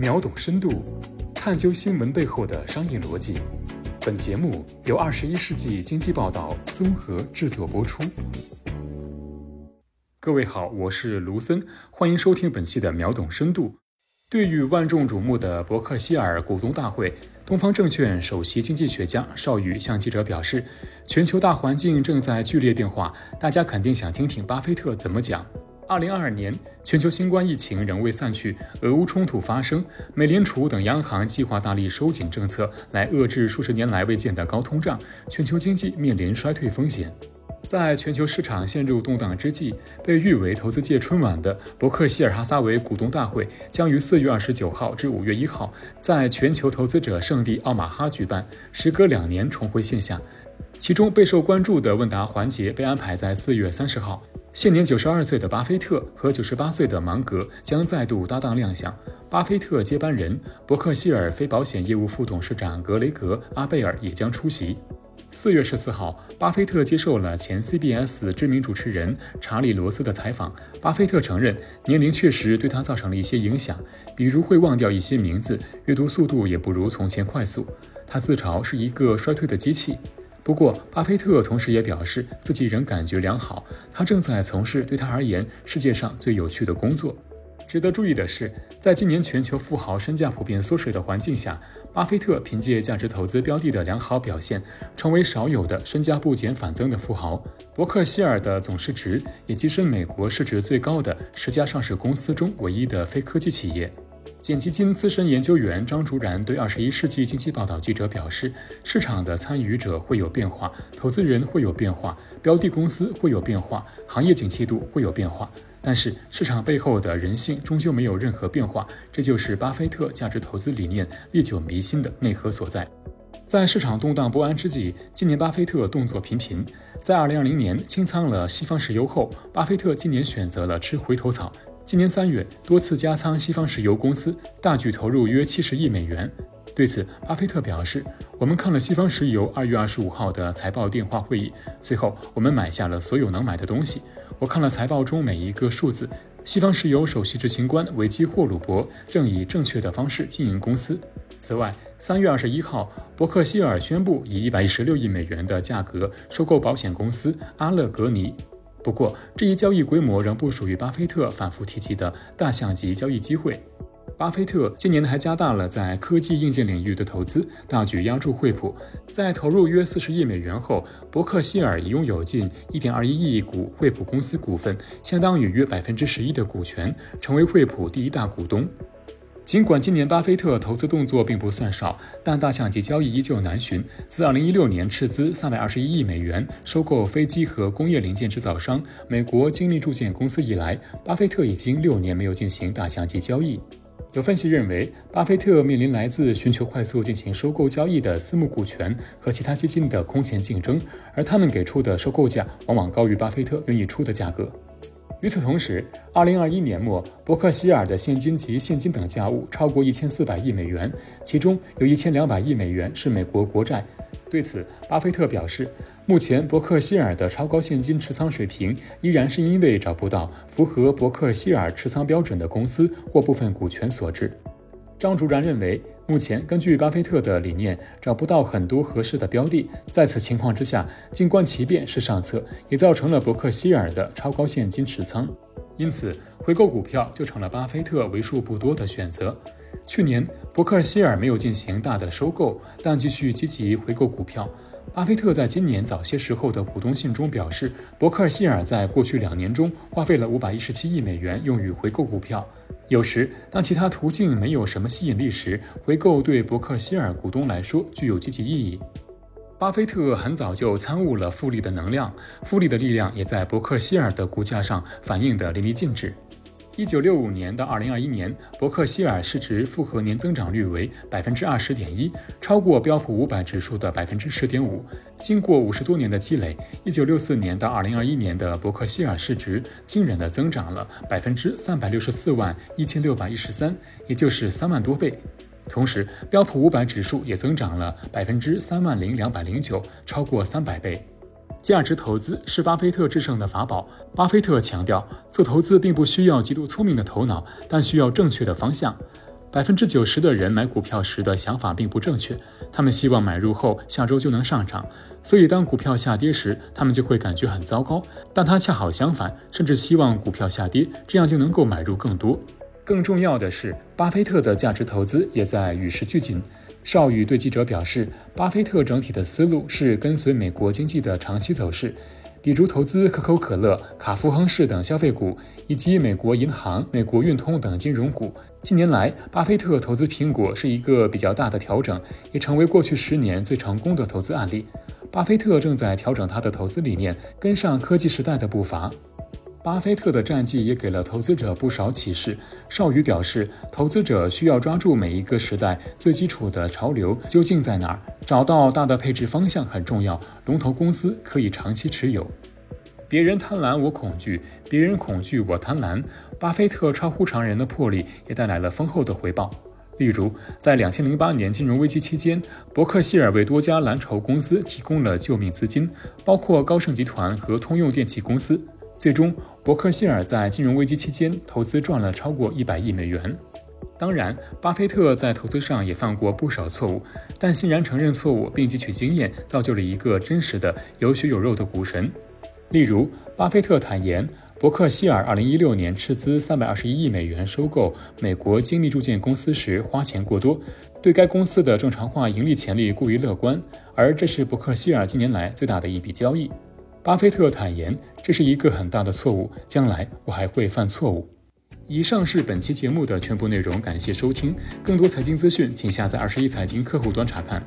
秒懂深度，探究新闻背后的商业逻辑。本节目由二十一世纪经济报道综合制作播出。各位好，我是卢森，欢迎收听本期的秒懂深度。对于万众瞩目的伯克希尔股东大会，东方证券首席经济学家邵宇向记者表示：“全球大环境正在剧烈变化，大家肯定想听听巴菲特怎么讲。”二零二二年，全球新冠疫情仍未散去，俄乌冲突发生，美联储等央行计划大力收紧政策，来遏制数十年来未见的高通胀，全球经济面临衰退风险。在全球市场陷入动荡之际，被誉为投资界春晚的伯克希尔哈撒韦股东大会将于四月二十九号至五月一号在全球投资者圣地奥马哈举办，时隔两年重回线下。其中备受关注的问答环节被安排在四月三十号，现年九十二岁的巴菲特和九十八岁的芒格将再度搭档亮相。巴菲特接班人伯克希尔非保险业务副董事长格雷格阿贝尔也将出席。四月十四号，巴菲特接受了前 CBS 知名主持人查理·罗斯的采访。巴菲特承认，年龄确实对他造成了一些影响，比如会忘掉一些名字，阅读速度也不如从前快速。他自嘲是一个衰退的机器。不过，巴菲特同时也表示自己仍感觉良好，他正在从事对他而言世界上最有趣的工作。值得注意的是，在今年全球富豪身价普遍缩水的环境下，巴菲特凭借价值投资标的的良好表现，成为少有的身价不减反增的富豪。伯克希尔的总市值也跻身美国市值最高的十家上市公司中唯一的非科技企业。简基金资深研究员张竹然对《二十一世纪经济报道》记者表示：“市场的参与者会有变化，投资人会有变化，标的公司会有变化，行业景气度会有变化。”但是市场背后的人性终究没有任何变化，这就是巴菲特价值投资理念历久弥新的内核所在。在市场动荡不安之际，今年巴菲特动作频频。在2020年清仓了西方石油后，巴菲特今年选择了吃回头草。今年三月多次加仓西方石油公司，大举投入约七十亿美元。对此，巴菲特表示：“我们看了西方石油二月二十五号的财报电话会议，最后我们买下了所有能买的东西。我看了财报中每一个数字。西方石油首席执行官维基霍鲁伯正以正确的方式经营公司。此外，三月二十一号，伯克希尔宣布以一百一十六亿美元的价格收购保险公司阿勒格尼。不过，这一交易规模仍不属于巴菲特反复提及的大象级交易机会。”巴菲特今年还加大了在科技硬件领域的投资，大举押注惠普。在投入约四十亿美元后，伯克希尔已拥有近一点二一亿股惠普公司股份，相当于约百分之十一的股权，成为惠普第一大股东。尽管今年巴菲特投资动作并不算少，但大象级交易依旧难寻。自2016年斥资321亿美元收购飞机和工业零件制造商美国精密铸件公司以来，巴菲特已经六年没有进行大象级交易。有分析认为，巴菲特面临来自寻求快速进行收购交易的私募股权和其他基金的空前竞争，而他们给出的收购价往往高于巴菲特愿意出的价格。与此同时，，2021年末，伯克希尔的现金及现金等价物超过1400亿美元，其中有一千两百亿美元是美国国债。对此，巴菲特表示，目前伯克希尔的超高现金持仓水平，依然是因为找不到符合伯克希尔持仓标准的公司或部分股权所致。张竹然认为，目前根据巴菲特的理念，找不到很多合适的标的。在此情况之下，静观其变是上策，也造成了伯克希尔的超高现金持仓。因此，回购股票就成了巴菲特为数不多的选择。去年，伯克希尔没有进行大的收购，但继续积极回购股票。巴菲特在今年早些时候的股东信中表示，伯克希尔在过去两年中花费了五百一十七亿美元用于回购股票。有时，当其他途径没有什么吸引力时，回购对伯克希尔股东来说具有积极意义。巴菲特很早就参悟了复利的能量，复利的力量也在伯克希尔的股价上反映得淋漓尽致。一九六五年到二零二一年，伯克希尔市值复合年增长率为百分之二十点一，超过标普五百指数的百分之十点五。经过五十多年的积累，一九六四年到二零二一年的伯克希尔市值惊人的增长了百分之三百六十四万一千六百一十三，也就是三万多倍。同时，标普五百指数也增长了百分之三万零两百零九，超过三百倍。价值投资是巴菲特制胜的法宝。巴菲特强调，做投资并不需要极度聪明的头脑，但需要正确的方向。百分之九十的人买股票时的想法并不正确，他们希望买入后下周就能上涨，所以当股票下跌时，他们就会感觉很糟糕。但他恰好相反，甚至希望股票下跌，这样就能够买入更多。更重要的是，巴菲特的价值投资也在与时俱进。邵宇对记者表示，巴菲特整体的思路是跟随美国经济的长期走势。比如投资可口可乐、卡夫亨氏等消费股，以及美国银行、美国运通等金融股。近年来，巴菲特投资苹果是一个比较大的调整，也成为过去十年最成功的投资案例。巴菲特正在调整他的投资理念，跟上科技时代的步伐。巴菲特的战绩也给了投资者不少启示。邵宇表示，投资者需要抓住每一个时代最基础的潮流究竟在哪儿，找到大的配置方向很重要。龙头公司可以长期持有。别人贪婪，我恐惧；别人恐惧，我贪婪。巴菲特超乎常人的魄力也带来了丰厚的回报。例如，在两千零八年金融危机期间，伯克希尔为多家蓝筹公司提供了救命资金，包括高盛集团和通用电气公司。最终，伯克希尔在金融危机期间投资赚了超过一百亿美元。当然，巴菲特在投资上也犯过不少错误，但欣然承认错误并汲取经验，造就了一个真实的有血有肉的股神。例如，巴菲特坦言，伯克希尔2016年斥资321亿美元收购美国精密铸件公司时花钱过多，对该公司的正常化盈利潜力过于乐观，而这是伯克希尔近年来最大的一笔交易。巴菲特坦言，这是一个很大的错误，将来我还会犯错误。以上是本期节目的全部内容，感谢收听。更多财经资讯，请下载二十一财经客户端查看。